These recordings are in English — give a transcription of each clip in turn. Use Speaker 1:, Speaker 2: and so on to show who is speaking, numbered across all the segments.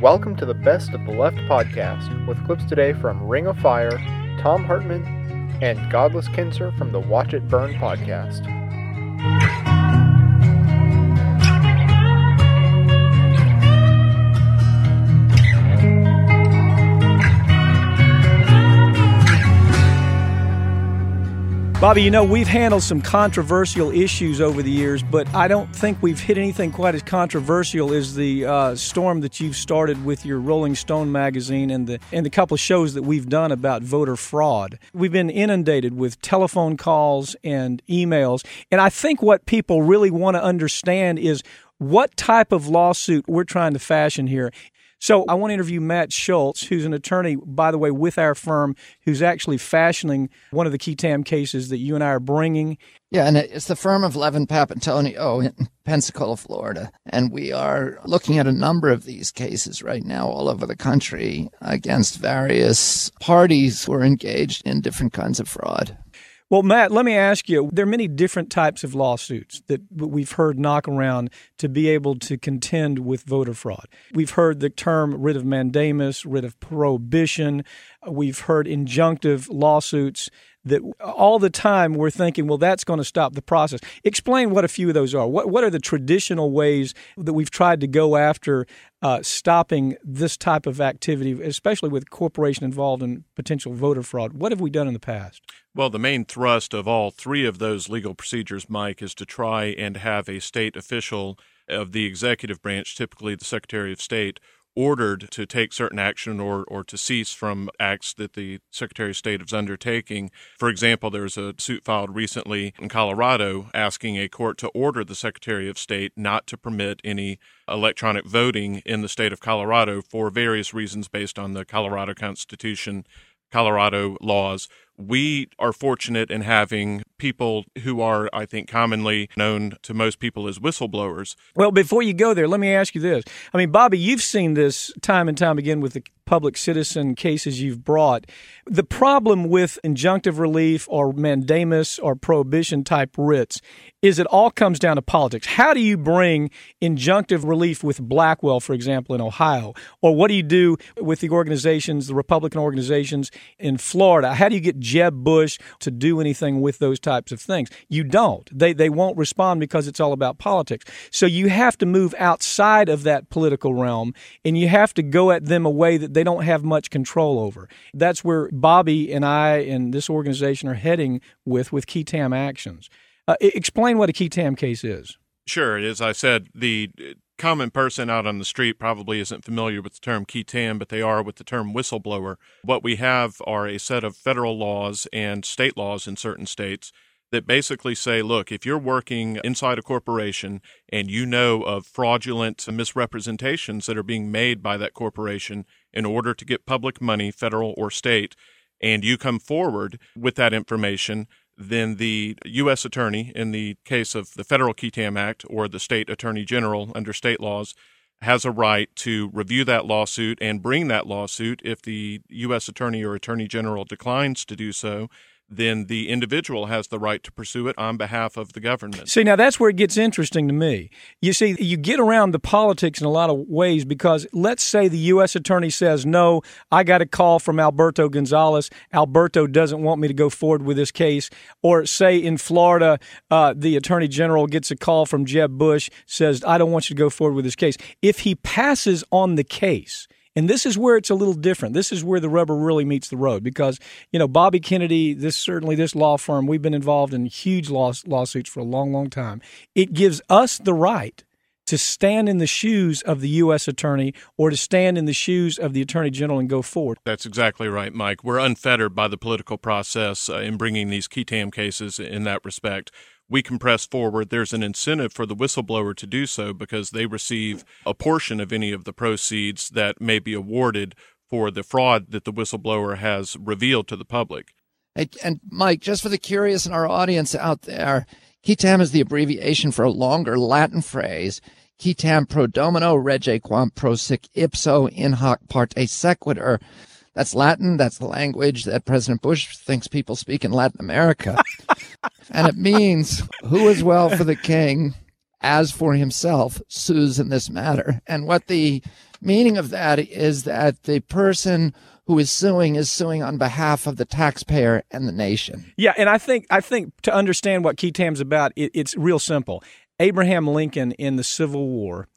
Speaker 1: Welcome to the Best of the Left podcast with clips today from Ring of Fire, Thom Hartmann, and Godless Kinser from the Watch It Burn podcast.
Speaker 2: Bobby, you know, we've handled some controversial issues over the years, but I don't think we've hit anything quite as controversial as the uh, storm that you've started with your Rolling Stone magazine and the and the couple of shows that we've done about voter fraud. We've been inundated with telephone calls and emails, and I think what people really want to understand is what type of lawsuit we're trying to fashion here. So I want to interview Matt Schultz, who's an attorney, by the way, with our firm, who's actually fashioning one of the qui tam cases that you and I are bringing.
Speaker 3: Yeah, and it's the firm of Levin Papantonio in Pensacola, Florida. And we are looking at a number of these cases right now all over the country against various parties who are engaged in different kinds of fraud.
Speaker 2: Well, Matt, let me ask you there are many different types of lawsuits that we've heard knock around to be able to contend with voter fraud. We've heard the term writ of mandamus, writ of prohibition. We've heard injunctive lawsuits that all the time we're thinking, well, that's going to stop the process. Explain what a few of those are. What, what are the traditional ways that we've tried to go after uh, stopping this type of activity, especially with corporation involved in potential voter fraud? What have we done in the past?
Speaker 4: Well, the main thrust of all three of those legal procedures, Mike, is to try and have a state official of the executive branch, typically the Secretary of State, ordered to take certain action or, or to cease from acts that the Secretary of State is undertaking. For example, there's a suit filed recently in Colorado asking a court to order the Secretary of State not to permit any electronic voting in the state of Colorado for various reasons based on the Colorado Constitution, Colorado laws we are fortunate in having people who are, I think, commonly known to most people as whistleblowers.
Speaker 2: Well, before you go there, let me ask you this. I mean, Bobby, you've seen this time and time again with the public citizen cases you've brought. The problem with injunctive relief or mandamus or prohibition type writs is it all comes down to politics. How do you bring injunctive relief with Blackwell, for example, in Ohio? Or what do you do with the organizations, the Republican organizations in Florida? How do you get Jeb Bush to do anything with those types of things? You don't. They, they won't respond because it's all about politics. So you have to move outside of that political realm and you have to go at them a way that they they don't have much control over. That's where Bobby and I and this organization are heading with with qui tam actions. Uh, explain what a qui tam case is.
Speaker 4: Sure. As I said, the common person out on the street probably isn't familiar with the term qui tam, but they are with the term whistleblower. What we have are a set of federal laws and state laws in certain states that basically say, look, if you're working inside a corporation and you know of fraudulent misrepresentations that are being made by that corporation in order to get public money, federal or state, and you come forward with that information, then the U.S. attorney, in the case of the Federal Qui Tam Act or the state attorney general under state laws, has a right to review that lawsuit and bring that lawsuit if the U.S. attorney or attorney general declines to do so then the individual has the right to pursue it on behalf of the government.
Speaker 2: See, now that's where it gets interesting to me. You see, you get around the politics in a lot of ways because let's say the U.S. attorney says, no, I got a call from Alberto Gonzales. Alberto doesn't want me to go forward with this case. Or say in Florida, uh, the attorney general gets a call from Jeb Bush, says, I don't want you to go forward with this case. If he passes on the case, and this is where it's a little different. This is where the rubber really meets the road because, you know, Bobby Kennedy, this certainly this law firm, we've been involved in huge law, lawsuits for a long, long time. It gives us the right to stand in the shoes of the U.S. attorney or to stand in the shoes of the attorney general and go forward.
Speaker 4: That's exactly right, Mike. We're unfettered by the political process uh, in bringing these qui tam cases in that respect we can press forward, there's an incentive for the whistleblower to do so because they receive a portion of any of the proceeds that may be awarded for the fraud that the whistleblower has revealed to the public.
Speaker 3: And Mike, just for the curious in our audience out there, qui tam is the abbreviation for a longer Latin phrase. Qui tam pro domino rege quam pro se ipso in hoc parte sequitur. That's Latin. That's the language that President Bush thinks people speak in Latin America. and it means who is well for the king as for himself sues in this matter. And what the meaning of that is that the person who is suing is suing on behalf of the taxpayer and the nation.
Speaker 2: Yeah, and I think I think to understand what qui tam's about, it, it's real simple. Abraham Lincoln in the Civil War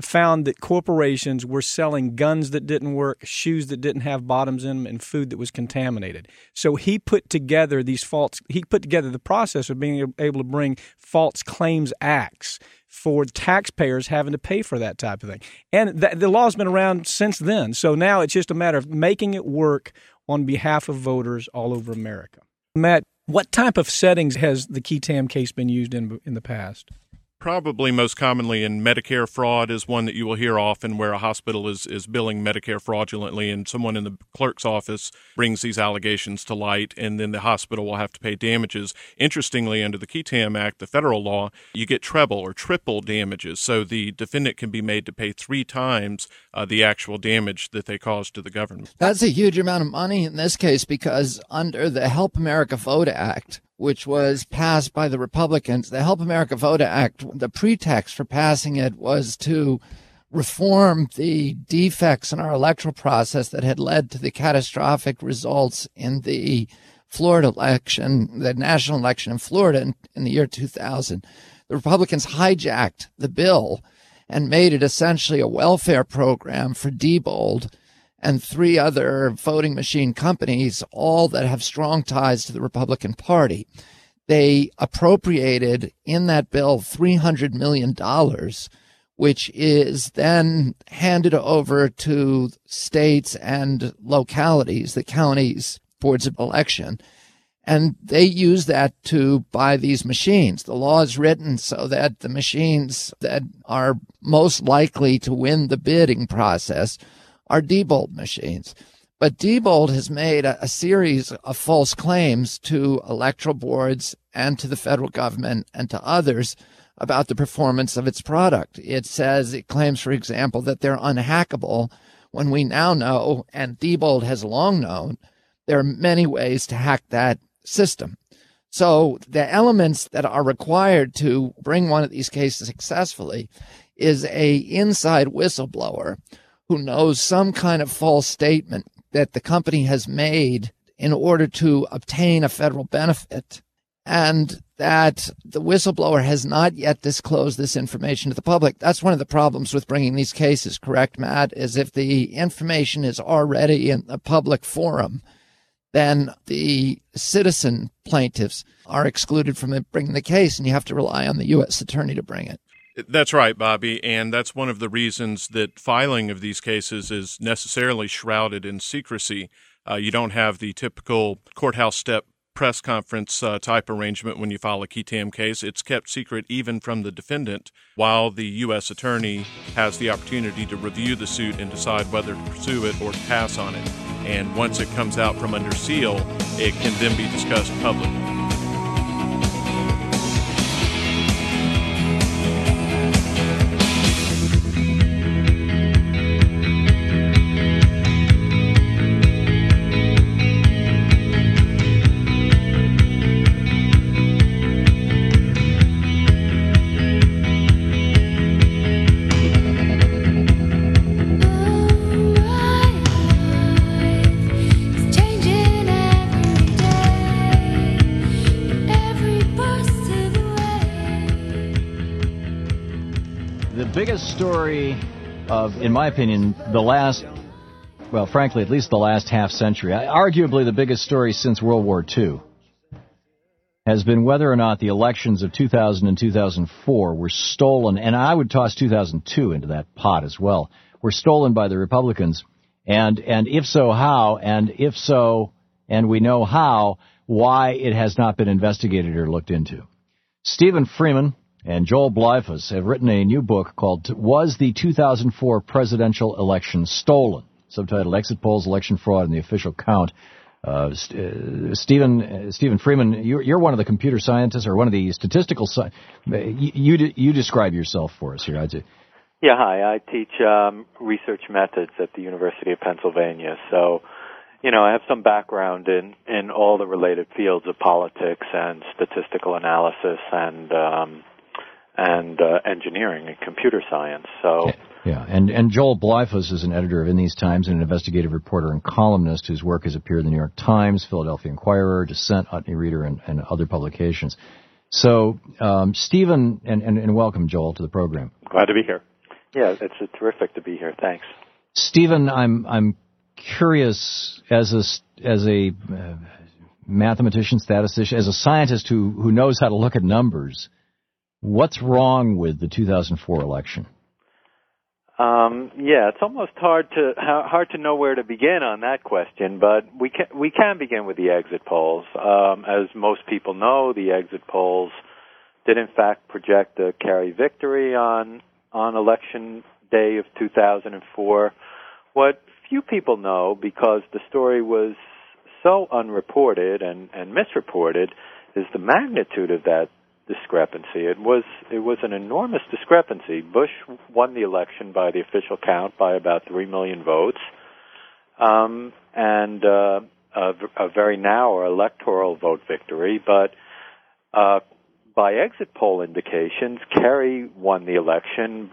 Speaker 2: found that corporations were selling guns that didn't work, shoes that didn't have bottoms in them, and food that was contaminated. So he put together these false, he put together the process of being able to bring false claims acts for taxpayers having to pay for that type of thing. And th- the law's been around since then. So now it's just a matter of making it work on behalf of voters all over America. Matt, what type of settings has the qui tam case been used in in the past?
Speaker 4: Probably most commonly in Medicare fraud is one that you will hear often where a hospital is, is billing Medicare fraudulently and someone in the clerk's office brings these allegations to light and then the hospital will have to pay damages. Interestingly, under the qui tam Act, the federal law, you get treble or triple damages. So the defendant can be made to pay three times uh, the actual damage that they caused to the government.
Speaker 3: That's a huge amount of money in this case because under the Help America Vote Act, which was passed by the Republicans. The Help America Vote Act, the pretext for passing it was to reform the defects in our electoral process that had led to the catastrophic results in the Florida election, the national election in Florida in, in the year 2000. The Republicans hijacked the bill and made it essentially a welfare program for Diebold and three other voting machine companies, all that have strong ties to the Republican Party. They appropriated in that bill $300 million, which is then handed over to states and localities, the counties, boards of election. And they use that to buy these machines. The law is written so that the machines that are most likely to win the bidding process are Diebold machines. But Diebold has made a, a, series of false claims to electoral boards and to the federal government and to others about the performance of its product. It says, it claims, for example, that they're unhackable when we now know, and Diebold has long known, there are many ways to hack that system. So the elements that are required to bring one of these cases successfully is a inside whistleblower who knows some kind of false statement that the company has made in order to obtain a federal benefit and that the whistleblower has not yet disclosed this information to the public. That's one of the problems with bringing these cases, correct, Matt? Is if the information is already in the public forum, then the citizen plaintiffs are excluded from bringing the case and you have to rely on the U.S. attorney to bring it.
Speaker 4: That's right, Bobby. And that's one of the reasons that filing of these cases is necessarily shrouded in secrecy. Uh, you don't have the typical courthouse step press conference uh, type arrangement when you file a qui case. It's kept secret even from the defendant while the U.S. attorney has the opportunity to review the suit and decide whether to pursue it or pass on it. And once it comes out from under seal, it can then be discussed publicly.
Speaker 5: Story of, in my opinion, the last, well, frankly, at least the last half century, arguably the biggest story since World War II, has been whether or not the elections of 2000 and 2004 were stolen, and I would toss 2002 into that pot as well, were stolen by the Republicans, and and if so, how, and if so, and we know how, why it has not been investigated or looked into. Stephen Freeman, and Joel Bleifuss have written a new book called Was the 2004 Presidential Election Stolen? Subtitled Exit Polls, Election Fraud, and the Official Count. Uh, uh, Stephen uh, Stephen Freeman, you're, you're, one of the computer scientists or one of the statistical sci- you, you, you describe yourself for us here. I'd say.
Speaker 6: Yeah, hi. I teach um, research methods at the University of Pennsylvania. So, you know, I have some background in in all the related fields of politics and statistical analysis and um, and uh, engineering and computer science. So.
Speaker 5: Yeah, and, and Joel Bleifuss is an editor of In These Times and an investigative reporter and columnist whose work has appeared in the New York Times, Philadelphia Inquirer, Dissent, Utne Reader, and, and other publications. So, um, Stephen, and, and, and welcome, Joel, to the program.
Speaker 6: Glad to be here. Yeah, it's terrific to be here. Thanks.
Speaker 5: Stephen, I'm, I'm curious as a, as a uh, mathematician, statistician, as a scientist who, who knows how to look at numbers, what's wrong with the 2004 election?
Speaker 6: Um, yeah, it's almost hard to hard to know where to begin on that question, but we can we can begin with the exit polls. Um, as most people know, the exit polls did in fact project a Kerry victory on on election day of 2004. What few people know, because the story was so unreported and, and misreported, is the magnitude of that discrepancy. It was it was an enormous discrepancy. Bush won the election by the official count by about three million votes, um, and uh, a, a, very narrow electoral vote victory. But uh, by exit poll indications, Kerry won the election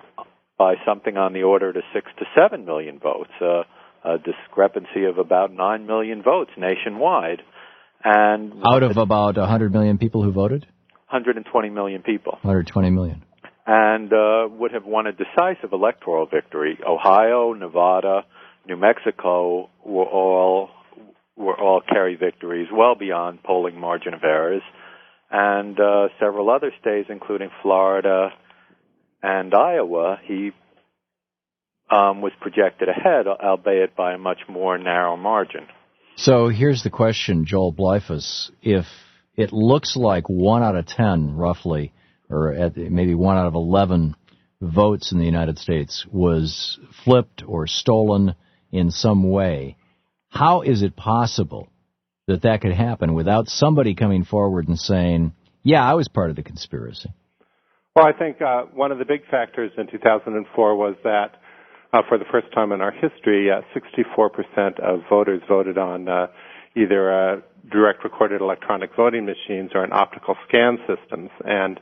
Speaker 6: by something on the order to six to seven million votes, uh, a discrepancy of about nine million votes nationwide. And
Speaker 5: out of about 100 million people who voted?
Speaker 6: 120 million people.
Speaker 5: 120 million.
Speaker 6: And uh, would have won a decisive electoral victory. Ohio, Nevada, New Mexico were all were all Kerry victories, well beyond polling margin of errors, and uh, several other states, including Florida and Iowa, he um, was projected ahead, albeit by a much more narrow margin.
Speaker 5: So here's the question, Joel Bleifuss: If it looks like one out of ten, roughly, or maybe one out of eleven votes in the United States was flipped or stolen in some way. How is it possible that that could happen without somebody coming forward and saying, "Yeah, I was part of the conspiracy"?
Speaker 7: Well, I think uh, one of the big factors in 2004 was that uh, for the first time in our history, uh, 64% of voters voted on uh, either uh, direct recorded electronic voting machines or in optical scan systems. And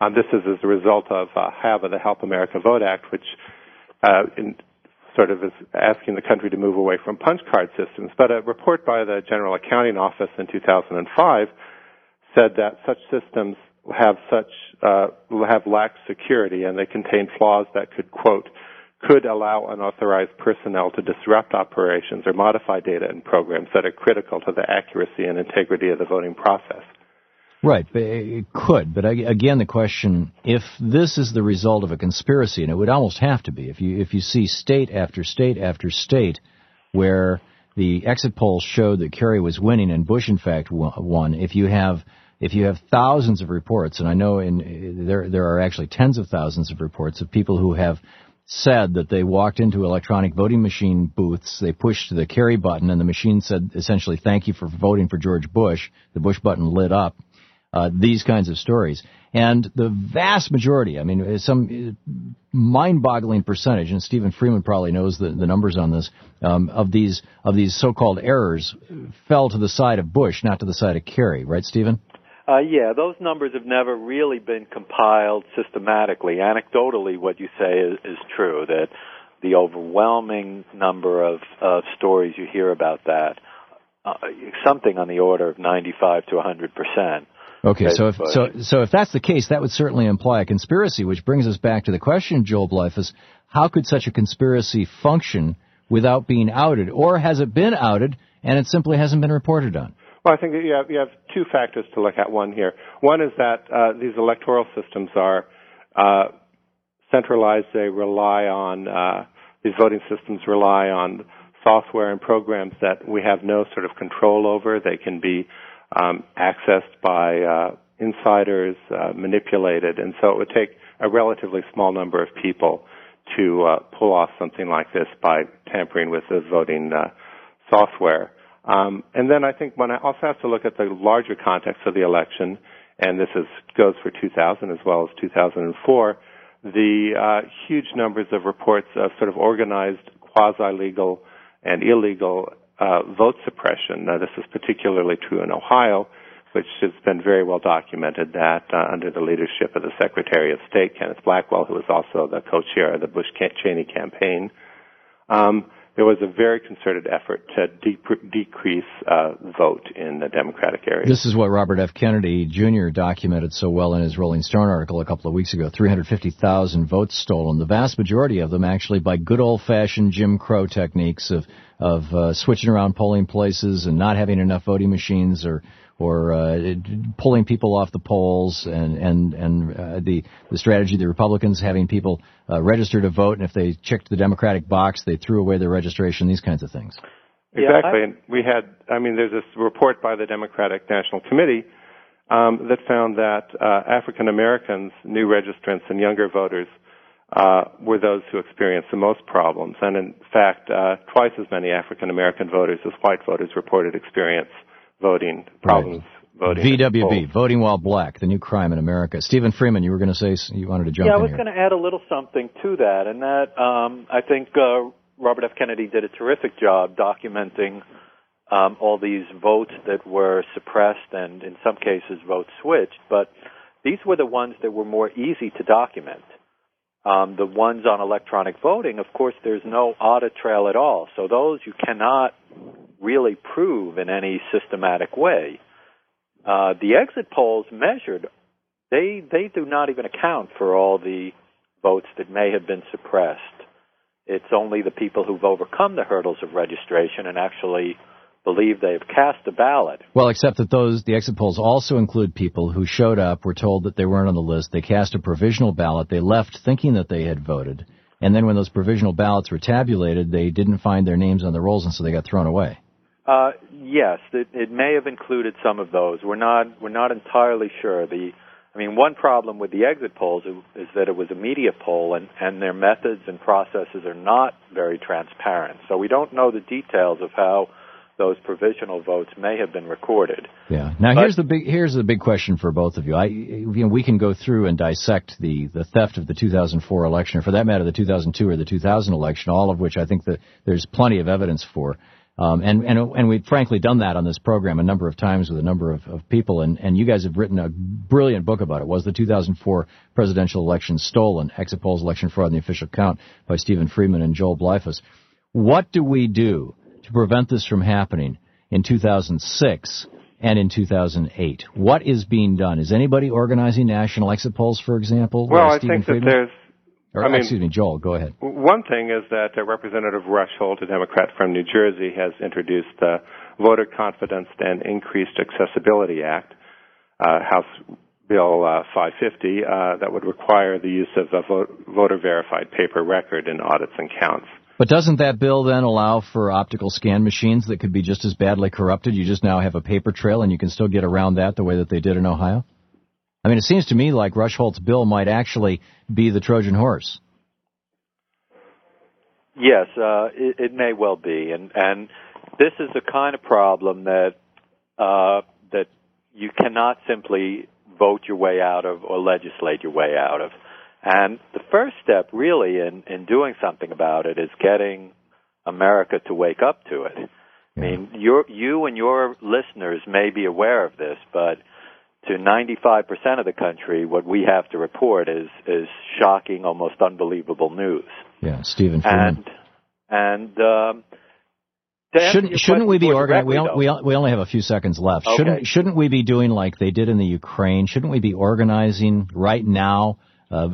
Speaker 7: um, this is as a result of uh, HAVA, the Help America Vote Act, which uh, in, sort of is asking the country to move away from punch card systems. But a report by the General Accounting Office in 2005 said that such systems have such uh, have lacked security and they contain flaws that could quote could allow unauthorized personnel to disrupt operations or modify data and programs that are critical to the accuracy and integrity of the voting process.
Speaker 5: Right, it could, but again, the question: if this is the result of a conspiracy, and it would almost have to be, if you if you see state after state after state where the exit polls showed that Kerry was winning and Bush, in fact, won, if you have if you have thousands of reports, and I know in there there are actually tens of thousands of reports of people who have said that they walked into electronic voting machine booths, they pushed the Kerry button, and the machine said essentially, thank you for voting for George Bush. The Bush button lit up. Uh, these kinds of stories. And the vast majority, I mean, some mind-boggling percentage, and Stephen Freeman probably knows the, the numbers on this, um, of these of these so-called errors fell to the side of Bush, not to the side of Kerry, right, Stephen?
Speaker 6: Uh, yeah, those numbers have never really been compiled systematically. Anecdotally, what you say is, is true that the overwhelming number of, of stories you hear about that, uh, something on the order of 95 to 100 percent.
Speaker 5: Okay, so if so, so if that's the case, that would certainly imply a conspiracy, which brings us back to the question, Joel Bleifuss, how could such a conspiracy function without being outed, or has it been outed and it simply hasn't been reported on?
Speaker 7: Well, I think that you have, you have two factors to look at. One here. One is that uh, these electoral systems are uh, centralized. They rely on uh, these voting systems rely on software and programs that we have no sort of control over. They can be um, accessed by uh, insiders, uh, manipulated, and so it would take a relatively small number of people to uh, pull off something like this by tampering with the voting software. Um, and then I think one also has to look at the larger context of the election, and this is, goes for 2000 as well as 2004, the uh, huge numbers of reports of sort of organized quasi-legal and illegal uh, vote suppression. Now, this is particularly true in Ohio. which has been very well documented that uh, under the leadership of the Secretary of State, Kenneth Blackwell, who was also the co-chair of the Bush-Cheney campaign, um, there was a very concerted effort to de- decrease uh, vote in the Democratic area.
Speaker 5: This is what Robert F. Kennedy Jr. documented so well in his Rolling Stone article a couple of weeks ago. 350,000 votes stolen. The vast majority of them actually by good old-fashioned Jim Crow techniques of of uh, switching around polling places and not having enough voting machines or or uh, pulling people off the polls and and and uh, the the strategy of the Republicans having people uh, register to vote and if they checked the Democratic box they threw away their registration these kinds of things.
Speaker 7: Exactly, and we had I mean there's this report by the Democratic National Committee um, that found that uh, African Americans, new registrants, and younger voters. Uh, were those who experienced the most problems, and in fact, uh, twice as many African American voters as white voters reported experience voting problems. Right. Voting
Speaker 5: VWB, voting while black, the new crime in America. Stephen Freeman, you were going to say you wanted to jump in.
Speaker 6: yeah, I was going to add a little something to that, and that um, I think uh, Robert F. Kennedy did a terrific job documenting um, all these votes that were suppressed and, in some cases, votes switched. But these were the ones that were more easy to document. Um, the ones on electronic voting, of course, there's no audit trail at all. So those you cannot really prove in any systematic way. Uh, the exit polls measured, they they do not even account for all the votes that may have been suppressed. It's only the people who've overcome the hurdles of registration and actually believe they've cast a ballot.
Speaker 5: Well, except that those the exit polls also include people who showed up, were told that they weren't on the list, they cast a provisional ballot, they left thinking that they had voted, and then when those provisional ballots were tabulated, they didn't find their names on the rolls, and so they got thrown away.
Speaker 6: Uh, yes, it, it may have included some of those. We're not we're not entirely sure. The I mean, one problem with the exit polls is that it was a media poll, and and their methods and processes are not very transparent. So we don't know the details of how those provisional votes may have been recorded.
Speaker 5: Yeah. Now
Speaker 6: but,
Speaker 5: here's the big here's the big question for both of you. I you know we can go through and dissect the the theft of the 2004 election, or for that matter, the 2002 or the 2000 election, all of which I think that there's plenty of evidence for. Um, and, and, and we've frankly done that on this program a number of times with a number of, of people, and, and you guys have written a brilliant book about it. Was the 2004 presidential election stolen? Exit polls, election fraud, and the official count by Stephen Freeman and Joel Bleifuss. What do we do to prevent this from happening in 2006 and in 2008? What is being done? Is anybody organizing national exit polls, for example?
Speaker 7: Well, I think Freeman? that there's
Speaker 5: or,
Speaker 7: I mean,
Speaker 5: excuse me, Joel, go ahead.
Speaker 7: One thing is that uh, Representative Rush Holt, a Democrat from New Jersey, has introduced the Voter Confidence and Increased Accessibility Act, uh, House Bill uh, 550, uh, that would require the use of a vote, voter verified paper record in audits and counts.
Speaker 5: But doesn't that bill then allow for optical scan machines that could be just as badly corrupted? You just now have a paper trail and you can still get around that the way that they did in Ohio? I mean, it seems to me like Rush Holt's bill might actually be the Trojan horse.
Speaker 6: Yes, uh, it, it may well be, and and this is the kind of problem that uh, that you cannot simply vote your way out of or legislate your way out of. And the first step, really, in in doing something about it, is getting America to wake up to it. I mean, you you and your listeners may be aware of this, but to 95% of the country, what we have to report is is shocking, almost unbelievable news.
Speaker 5: Yeah, Stephen
Speaker 6: Freeman. And and um,
Speaker 5: shouldn't shouldn't we be organizing? We, we we only have a few seconds left.
Speaker 6: Okay.
Speaker 5: Shouldn't shouldn't we be doing like they did in the Ukraine? Shouldn't we be organizing right now? Uh,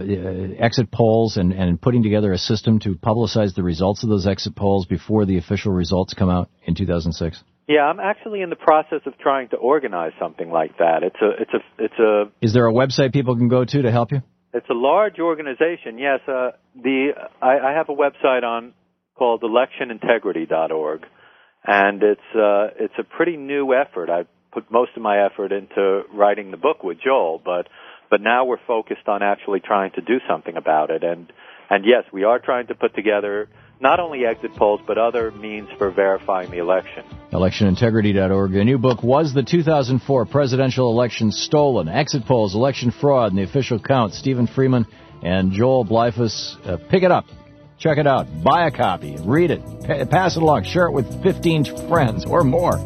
Speaker 5: exit polls and, and putting together a system to publicize the results of those exit polls before the official results come out in 2006?
Speaker 6: Yeah, I'm actually in the process of trying to organize something like that. It's a, it's a, it's a.
Speaker 5: Is there a website people can go to to help you?
Speaker 6: It's a large organization. Yes, uh, the I, I have a website on called electionintegrity.org, and it's uh, it's a pretty new effort. I put most of my effort into writing the book with Joel, but but now we're focused on actually trying to do something about it. And and yes, we are trying to put together not only exit polls, but other means for verifying the election.
Speaker 5: ElectionIntegrity.org. The new book was the 2004 presidential election stolen, exit polls, election fraud, and the official count. Stephen Freeman and Joel Bleifuss. Uh, pick it up. Check it out. Buy a copy. Read it. Pa- pass it along. Share it with 15 friends or more.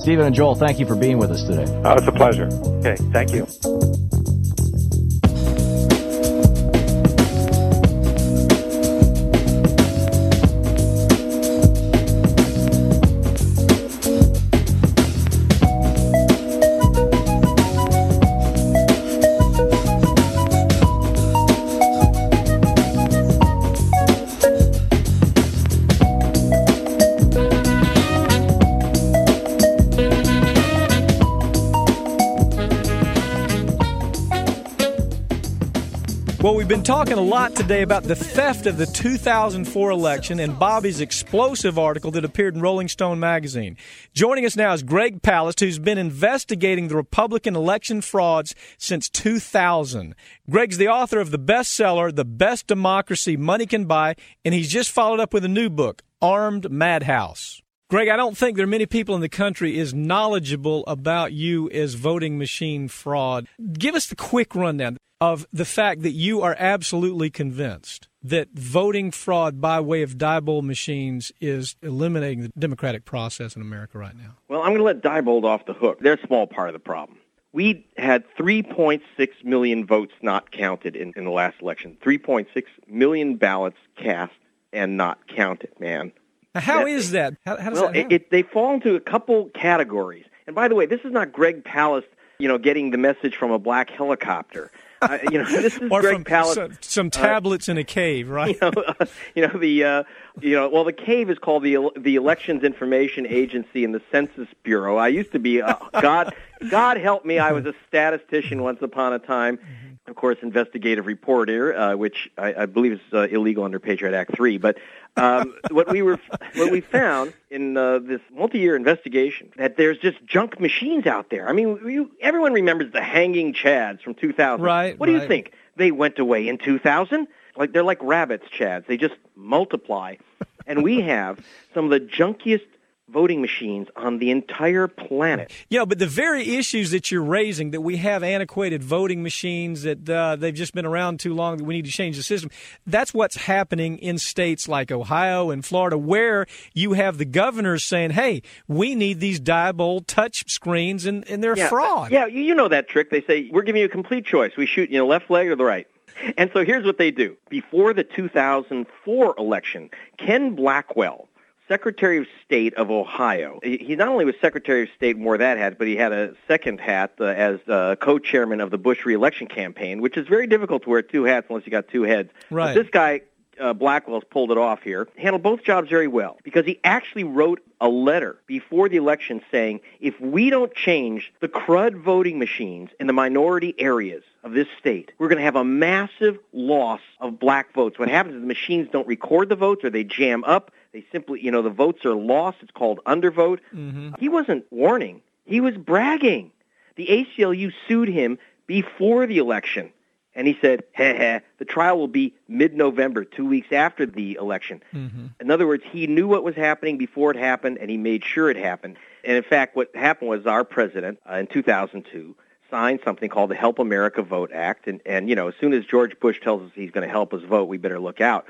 Speaker 5: Stephen and Joel, thank you for being with us today.
Speaker 7: Uh, it's a pleasure.
Speaker 6: Okay, thank you.
Speaker 2: We've been talking a lot today about the theft of the 2004 election and Bobby's explosive article that appeared in Rolling Stone magazine. Joining us now is Greg Palast, who's been investigating the Republican election frauds since 2000. Greg's the author of the bestseller, The Best Democracy Money Can Buy, and he's just followed up with a new book, Armed Madhouse. Greg, I don't think there are many people in the country as knowledgeable about you as voting machine fraud. Give us the quick rundown of the fact that you are absolutely convinced that voting fraud by way of Diebold machines is eliminating the democratic process in America right now.
Speaker 8: Well, I'm going to let Diebold off the hook. They're a small part of the problem. We had 3.6 million votes not counted in, in the last election. 3.6 million ballots cast and not counted, man.
Speaker 2: Now, how is that? How, how does
Speaker 8: well,
Speaker 2: that
Speaker 8: it,
Speaker 2: happen?
Speaker 8: it, they fall into a couple categories. And by the way, this is not Greg Palast, you know, getting the message from a black helicopter. Uh, you know, this is
Speaker 2: or
Speaker 8: Greg
Speaker 2: from
Speaker 8: Palast.
Speaker 2: some, some tablets in a cave, right?
Speaker 8: you know, uh, you know the uh, you know well the cave is called the the Elections Information Agency and the Census Bureau. I used to be uh, God God help me I was a statistician once upon a time. Of course, investigative reporter, uh, which I, I believe is uh, illegal under Patriot Act three. But um, what we were what we found in uh, this multi-year investigation that there's just junk machines out there. I mean, you, everyone remembers the hanging chads from 2000.
Speaker 2: Right,
Speaker 8: What do you think? They went away in 2000? Like they're like rabbits, chads. They just multiply. and we have some of the junkiest voting machines on the entire planet.
Speaker 2: Yeah, but the very issues that you're raising, that we have antiquated voting machines, that uh, they've just been around too long, that we need to change the system, that's what's happening in states like Ohio and Florida, where you have the governors saying, hey, we need these Diebold touch screens, and, and they're
Speaker 8: yeah,
Speaker 2: fraud.
Speaker 8: Yeah, you, you know that trick. They say, we're giving you a complete choice. We shoot, you know, left leg or the right. And so here's what they do. Before the 2004 election, Ken Blackwell, Secretary of State of Ohio. He not only was Secretary of State, wore that hat, but he had a second hat uh, as uh, co-chairman of the Bush reelection campaign, which is very difficult to wear two hats unless you got two heads. But
Speaker 2: Right.
Speaker 8: this guy, uh, Blackwell's pulled it off here, handled both jobs very well because he actually wrote a letter before the election saying, if we don't change the crud voting machines in the minority areas of this state, we're going to have a massive loss of black votes. What happens is the machines don't record the votes or they jam up. They simply, you know, the votes are lost. It's called undervote. Mm-hmm. He wasn't warning. He was bragging. The ACLU sued him before the election. And he said, heh heh, the trial will be mid-November, two weeks after the election. In other words, he knew what was happening before it happened, and he made sure it happened. And in fact, what happened was our president uh, in 2002 signed something called the Help America Vote Act. And, and, you know, as soon as George Bush tells us he's going to help us vote, we better look out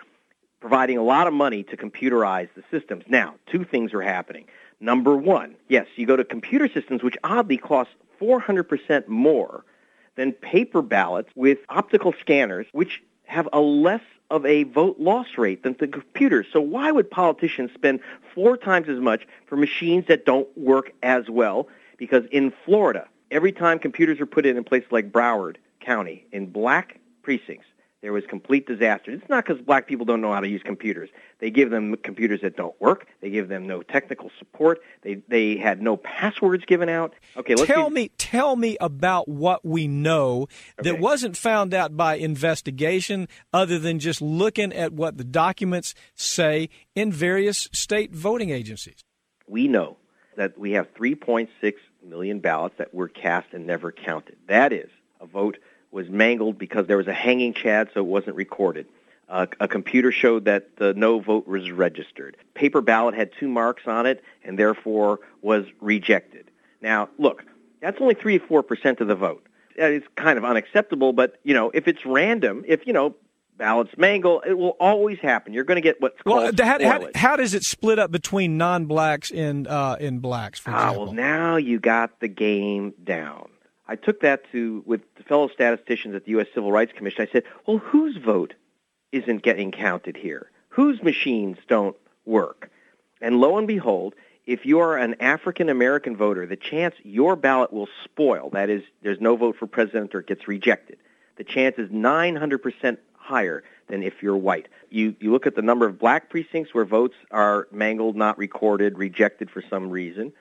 Speaker 8: providing a lot of money to computerize the systems. Now, two things are happening. Number one, yes, you go to computer systems, which oddly cost 400% more than paper ballots with optical scanners, which have a less of a vote loss rate than the computers. So why would politicians spend four times as much for machines that don't work as well? Because in Florida, every time computers are put in in places like Broward County, in black precincts, there was complete disaster. It's not because black people don't know how to use computers. They give them computers that don't work. They give them no technical support. They they had no passwords given out. Okay, let's
Speaker 2: tell
Speaker 8: see-
Speaker 2: me, tell me about what we know that wasn't found out by investigation, other than just looking at what the documents say in various state voting agencies.
Speaker 8: we know that we have 3.6 million ballots that were cast and never counted. That is, a vote was mangled because there was a hanging chad, so it wasn't recorded. Uh, a computer showed that the no vote was registered. Paper ballot had two marks on it and therefore was rejected. Now, look, that's only 3 or 4% of the vote. That is kind of unacceptable, but, you know, if it's random, if, you know, ballots mangle. It will always happen. You're going to get what's called
Speaker 2: well, how, how, how does it split up between non-blacks and uh, and blacks, for
Speaker 8: Ah,
Speaker 2: example?
Speaker 8: well, now you got the game down. I took that to with fellow statisticians at the U.S. Civil Rights Commission. I said, well, whose vote isn't getting counted here? Whose machines don't work? And lo and behold, if you are an African American voter, the chance your ballot will spoil, that is, there's no vote for president or it gets rejected, the chance is 900% higher than if you're white. You, you look at the number of black precincts where votes are mangled, not recorded, rejected for some reason,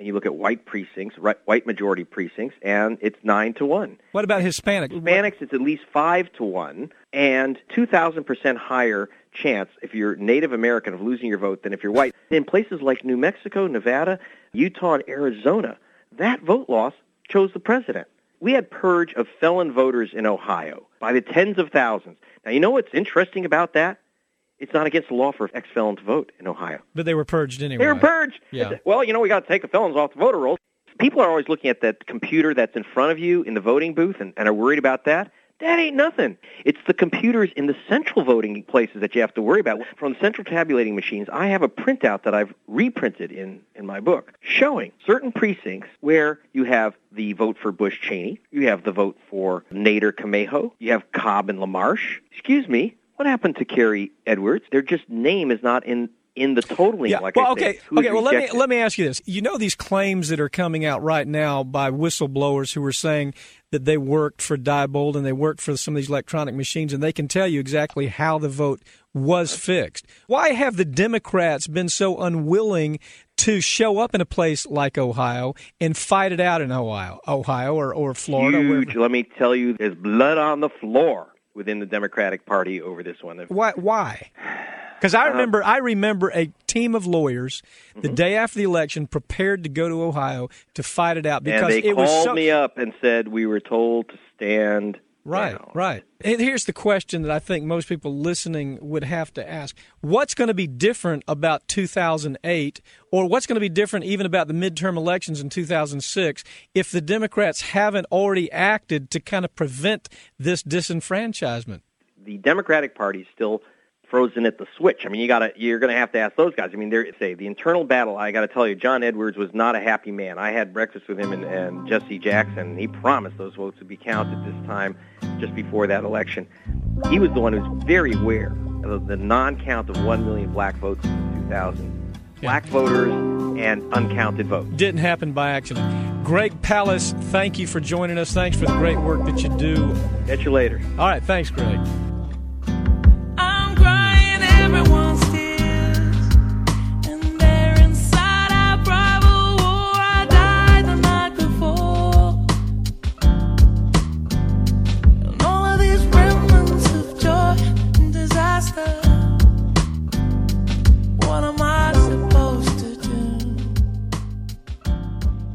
Speaker 8: and you look at white precincts, right, white majority precincts, and it's 9 to 1.
Speaker 2: What about Hispanic?
Speaker 8: Hispanics, it's at least 5 to 1, and 2,000% higher chance if you're Native American of losing your vote than if you're white. In places like New Mexico, Nevada, Utah, and Arizona, that vote loss chose the president. We had purge of felon voters in Ohio by the tens of thousands. Now, you know what's interesting about that? It's not against the law for ex-felon to vote in Ohio.
Speaker 2: But they were purged anyway.
Speaker 8: They were purged.
Speaker 2: Yeah.
Speaker 8: Well, you know, we got to take the felons off the voter rolls. People are always looking at that computer that's in front of you in the voting booth and, and are worried about that. That ain't nothing. It's the computers in the central voting places that you have to worry about. From the central tabulating machines, I have a printout that I've reprinted in, in my book showing certain precincts where you have the vote for Bush Cheney, you have the vote for Nader Camejo, you have Cobb and LaMarche. Excuse me, what happened to Kerry Edwards? Their just name is not in in the totaling.
Speaker 2: Yeah.
Speaker 8: Like
Speaker 2: well, okay. Okay. Well, let me let me ask you this. You know these claims that are coming out right now by whistleblowers who are saying that they worked for Diebold and they worked for some of these electronic machines, and they can tell you exactly how the vote was fixed. Why have the Democrats been so unwilling to show up in a place like Ohio and fight it out in Ohio, Ohio or or Florida?
Speaker 8: Huge.
Speaker 2: wherever?
Speaker 8: Let me tell you, there's blood on the floor within the Democratic Party over this one.
Speaker 2: Why? Why? Because
Speaker 8: Uh-huh.
Speaker 2: I remember, I remember a team of lawyers the
Speaker 8: Mm-hmm.
Speaker 2: day after the election prepared to go to Ohio to fight it out because
Speaker 8: and they
Speaker 2: it
Speaker 8: called
Speaker 2: was so,
Speaker 8: me up and said we were told to stand
Speaker 2: right, right. And here's the question that I think most people listening would have to ask: What's going to be different about 2008, or what's going to be different even about the midterm elections in 2006 if the Democrats haven't already acted to kind of prevent this disenfranchisement?
Speaker 8: The Democratic Party is still frozen at the switch. I mean, you got to you're going to have to ask those guys. I mean, they're say the internal battle. I got to tell you, John Edwards was not a happy man. I had breakfast with him and, and Jesse Jackson. And he promised those votes would be counted this time, just before that election. He was the one who was very aware of the non-count of one million black votes in 2000. Black voters and uncounted votes.
Speaker 2: Didn't happen by accident. Greg Palast, thank you for joining us. Thanks for the great work that you do.
Speaker 8: Catch you later.
Speaker 2: All right, thanks, Greg.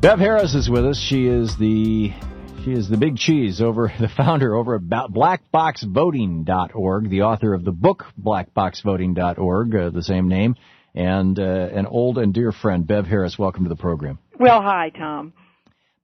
Speaker 5: Bev Harris is with us. She is the she is the big cheese over the founder over at blackboxvoting.org, the author of the book blackboxvoting.org, uh, the same name, and uh, an old and dear friend, Bev Harris. Welcome to the program.
Speaker 9: Well, hi, Tom.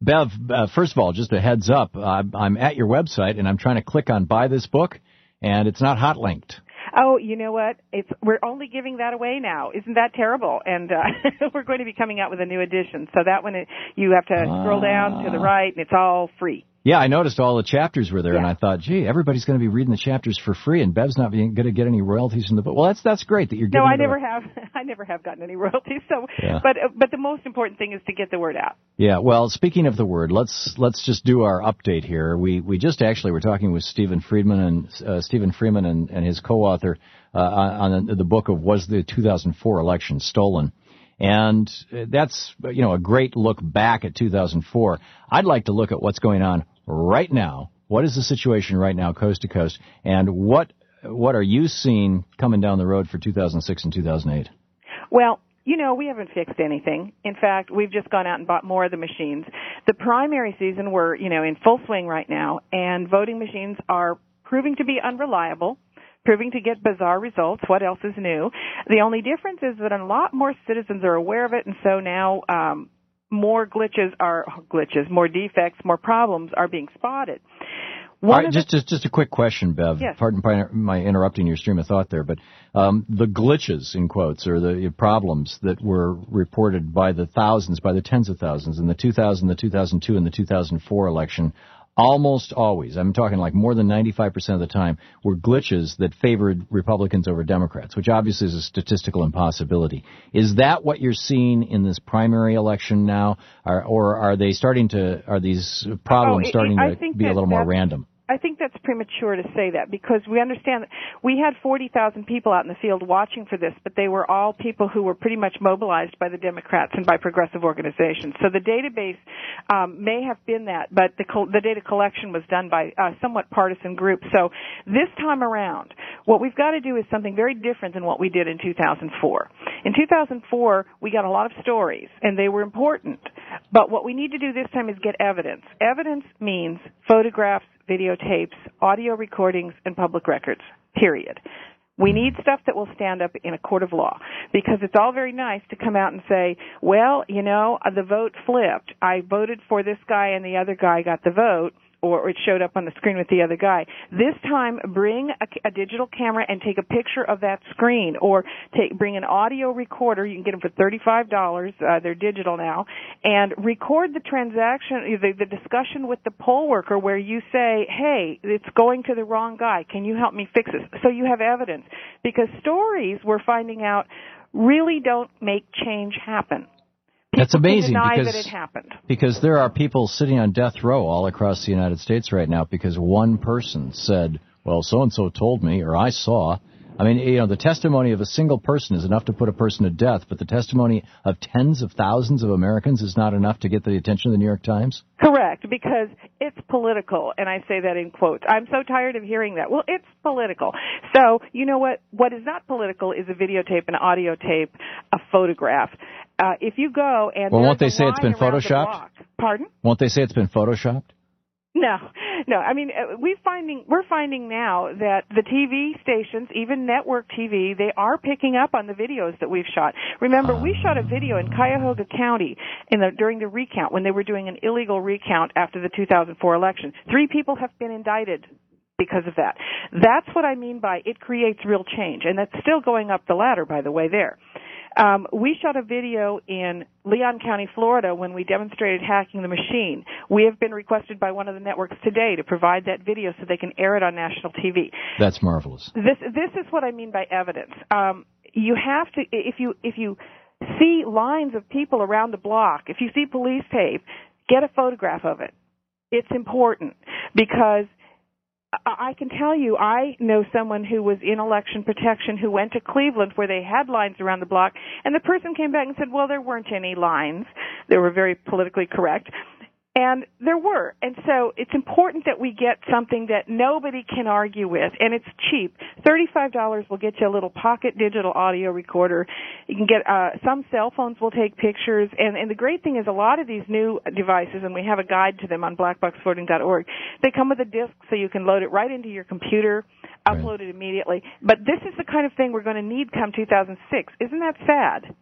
Speaker 5: Bev, uh, first of all, just a heads up, I'm, I'm at your website and I'm trying to click on buy this book, and it's not hot linked.
Speaker 9: Oh, you know what? It's we're only giving that away now. Isn't that terrible? And uh, we're going to be coming out with a new edition. So that one, it, you have to scroll down to the right, and it's all free.
Speaker 5: Yeah, I noticed all the chapters were there, and I thought, gee, everybody's going to be reading the chapters for free, and Bev's not going to get any royalties from the book. Well, that's that's great that you're
Speaker 9: No. I never
Speaker 5: away.
Speaker 9: have. I never have gotten any royalties. So,
Speaker 5: Yeah.
Speaker 9: but uh, but the most important thing is to get the word out.
Speaker 5: Yeah, well, speaking of the word, let's let's just do our update here. We we just actually were talking with Stephen Friedman and uh, Stephen Freeman and, and his co-author uh, on, on the book of was the 2004 election stolen, and that's you know a great look back at 2004. I'd like to look at what's going on right now. What is the situation right now, coast to coast, and what what are you seeing coming down the road for 2006 and 2008?
Speaker 9: Well, you know, we haven't fixed anything. In fact, we've just gone out and bought more of the machines. The primary season we're, you know, in full swing right now, and voting machines are proving to be unreliable, proving to get bizarre results. What else is new? The only difference is that a lot more citizens are aware of it, and so now um, more glitches are glitches, more defects, more problems are being spotted.
Speaker 5: Right, just, just just a quick question, Bev.
Speaker 9: Yes.
Speaker 5: Pardon my, my interrupting your stream of thought there, but um, the glitches in quotes or the problems that were reported by the thousands, by the tens of thousands in the 2000, the 2002, and the 2004 election, almost always, I'm talking like more than 95% of the time, were glitches that favored Republicans over Democrats, which obviously is a statistical impossibility. Is that what you're seeing in this primary election now, or, or are they starting to? Are these problems
Speaker 9: Oh,
Speaker 5: starting
Speaker 9: I
Speaker 5: to be a little more random?
Speaker 9: I think that's premature to say that because we understand that we had 40,000 people out in the field watching for this, but they were all people who were pretty much mobilized by the Democrats and by progressive organizations. So the database um, may have been that, but the, the data collection was done by uh, somewhat partisan groups. So this time around, what we've got to do is something very different than what we did in 2004. In 2004, we got a lot of stories, and they were important. But what we need to do this time is get evidence. Evidence means photographs, videotapes, audio recordings, and public records. Period. We need stuff that will stand up in a court of law because it's all very nice to come out and say, well, you know, the vote flipped. I voted for this guy and the other guy got the vote or it showed up on the screen with the other guy. This time, bring a, a digital camera and take a picture of that screen, or take bring an audio recorder. You can get them for thirty-five dollars. Uh, they're digital now, and record the transaction, the, the discussion with the poll worker, where you say, "Hey, it's going to the wrong guy. Can you help me fix this?" So you have evidence, because stories we're finding out really don't make change happen.
Speaker 5: That's amazing because
Speaker 9: that it happened.
Speaker 5: because there are people sitting on death row all across the United States right now because one person said, "Well, so and so told me," or "I saw." I mean, you know, the testimony of a single person is enough to put a person to death, but the testimony of tens of thousands of Americans is not enough to get the attention of the New York Times.
Speaker 9: Correct, because it's political, and I say that in quotes. I'm so tired of hearing that. Well, it's political. So, you know what? What is not political is a videotape, an audio tape, a photograph. Uh, if you go and
Speaker 5: Well, won't they say it's been
Speaker 9: the
Speaker 5: photoshopped?
Speaker 9: Pardon?
Speaker 5: Won't they say it's been photoshopped?
Speaker 9: No, no. I mean, uh, we finding we're finding now that the TV stations, even network TV, they are picking up on the videos that we've shot. Remember, we shot a video in Cuyahoga County in the during the recount when they were doing an illegal recount after the 2004 election. Three people have been indicted because of that. That's what I mean by it creates real change, and that's still going up the ladder, by the way. There. Um, we shot a video in Leon County, Florida, when we demonstrated hacking the machine. We have been requested by one of the networks today to provide that video so they can air it on national TV.
Speaker 5: That's marvelous.
Speaker 9: This this is what I mean by evidence. Um, you have to if you if you see lines of people around the block, if you see police tape, get a photograph of it. It's important because I can tell you, I know someone who was in election protection who went to Cleveland where they had lines around the block, and the person came back and said, well, there weren't any lines. They were very politically correct. And there were. And so it's important that we get something that nobody can argue with. And it's cheap. $35 will get you a little pocket digital audio recorder. You can get, uh, some cell phones will take pictures. And, and the great thing is a lot of these new devices, and we have a guide to them on blackboxvoting.org, they come with a disk so you can load it right into your computer, upload it immediately. But this is the kind of thing we're going to need come 2006. Isn't that sad?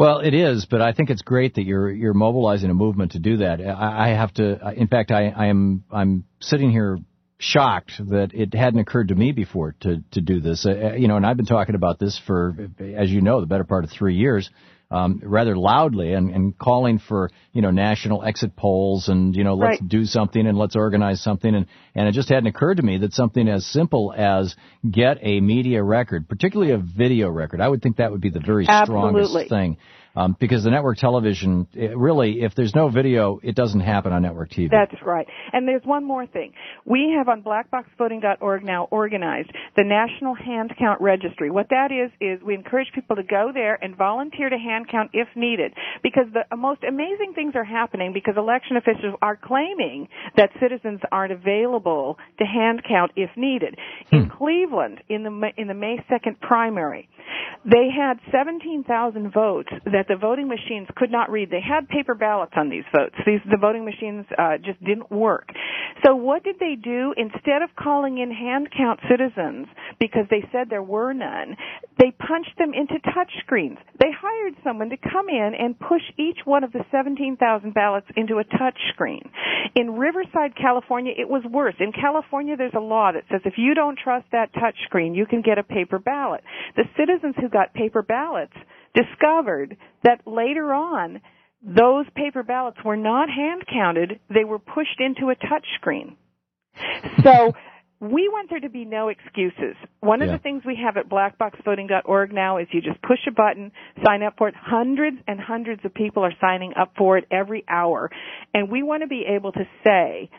Speaker 5: Well, it is, but I think it's great that you're you're mobilizing a movement to do that. I, I have to. In fact, I, I am I'm sitting here shocked that it hadn't occurred to me before to to do this. Uh, you know, and I've been talking about this for, as you know, the better part of three years. Um, rather loudly and, and calling for you know national exit polls and you know let's
Speaker 9: Right.
Speaker 5: do something and let's organize something and and it just hadn't occurred to me that something as simple as get a media record, particularly a video record, I would think that would be the very
Speaker 9: Absolutely.
Speaker 5: strongest thing. Um, because the network television, really, if there's no video, it doesn't happen on network TV.
Speaker 9: That's right. And there's one more thing. We have on blackboxvoting.org now organized the National Hand Count Registry. What that is, is we encourage people to go there and volunteer to hand count if needed. Because the most amazing things are happening because election officials are claiming that citizens aren't available to hand count if needed. In Cleveland, in the, in the May 2nd primary, They had 17,000 votes that the voting machines could not read. They had paper ballots on these votes. These the voting machines uh, just didn't work. So what did they do? Instead of calling in hand count citizens because they said there were none, they punched them into touch screens. They hired someone to come in and push each one of the 17,000 ballots into a touch screen. In Riverside, California, it was worse. In California, there's a law that says if you don't trust that touch screen, you can get a paper ballot. The citizens who got paper ballots discovered that later on, those paper ballots were not hand counted, they were pushed into a touch screen. So, we want there to be no excuses. One of
Speaker 5: Yeah.
Speaker 9: the things we have at blackboxvoting.org now is you just push a button, sign up for it. Hundreds and hundreds of people are signing up for it every hour. And we want to be able to say,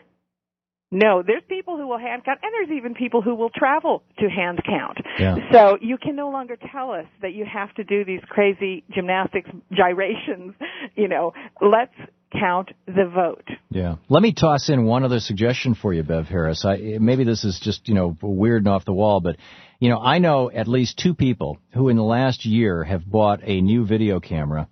Speaker 9: no, there's people who will hand count, and there's even people who will travel to hand count.
Speaker 5: Yeah.
Speaker 9: So you can no longer tell us that you have to do these crazy gymnastics gyrations. You know, let's count the vote.
Speaker 5: Yeah. Let me toss in one other suggestion for you, Bev Harris. I, maybe this is just, you know, weird and off the wall, but, you know, I know at least two people who in the last year have bought a new video camera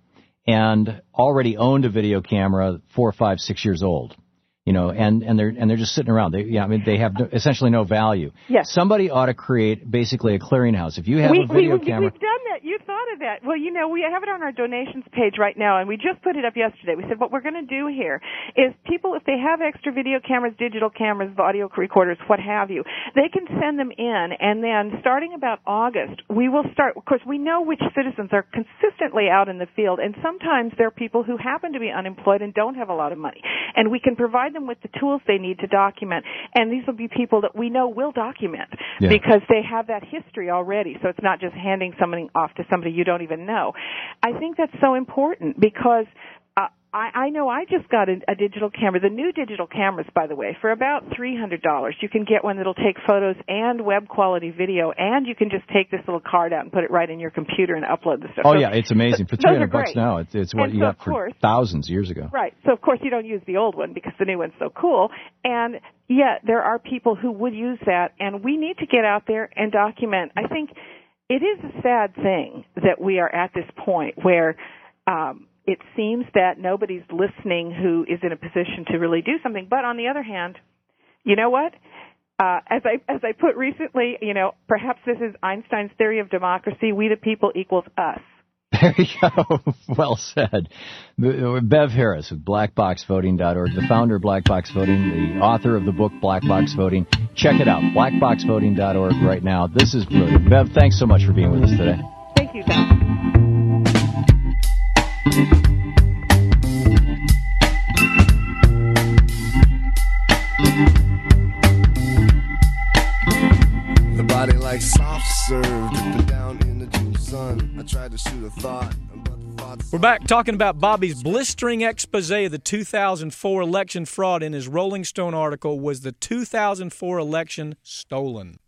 Speaker 5: and already owned a video camera four, five, six years old. You know, and, and they're, and they're just sitting around. They, yeah, I mean, they have no, essentially no value.
Speaker 9: Yes.
Speaker 5: Somebody ought to create basically a clearinghouse. If you have
Speaker 9: we,
Speaker 5: a video
Speaker 9: we,
Speaker 5: camera.
Speaker 9: We've done that. You thought of that. Well, you know, we have it on our donations page right now, and we just put it up yesterday. We said what we're going to do here is people, if they have extra video cameras, digital cameras, audio recorders, what have you, they can send them in, and then starting about August, we will start. Of course, we know which citizens are consistently out in the field, and sometimes there are people who happen to be unemployed and don't have a lot of money, and we can provide them with the tools they need to document. And these will be people that we know will document
Speaker 5: Yeah.
Speaker 9: because they have that history already. So it's not just handing something off to somebody you don't even know. I think that's so important because I, I know I just got a, a digital camera. The new digital cameras, by the way, for about three hundred dollars, you can get one that'll take photos and web quality video, and you can just take this little card out and put it right in your computer and upload the stuff.
Speaker 5: Oh
Speaker 9: So
Speaker 5: yeah, it's amazing. For 300 bucks now, it's, it's what
Speaker 9: And
Speaker 5: you
Speaker 9: so,
Speaker 5: got for
Speaker 9: course-
Speaker 5: thousands years ago.
Speaker 9: Right. So of course you don't use the old one because the new one's so cool. And yet there are people who would use that and we need to get out there and document. I think it is a sad thing that we are at this point where um it seems that nobody's listening who is in a position to really do something. But on the other hand, you know what? Uh, as I as I put recently, you know, perhaps this is Einstein's theory of democracy. We the people equals us.
Speaker 5: There you go. well said. Bev Harris with BlackBoxVoting.org, the founder of Black Box Voting, the author of the book Black Box Voting. Check it out, BlackBoxVoting.org right now. This is brilliant. Bev, thanks so much for being with us today.
Speaker 10: Like soft serve, down in the June sun. I tried to shoot a thought.
Speaker 2: We're back talking about Bobby's blistering expose of the 2004 election fraud in his Rolling Stone article Was the 2004 election stolen?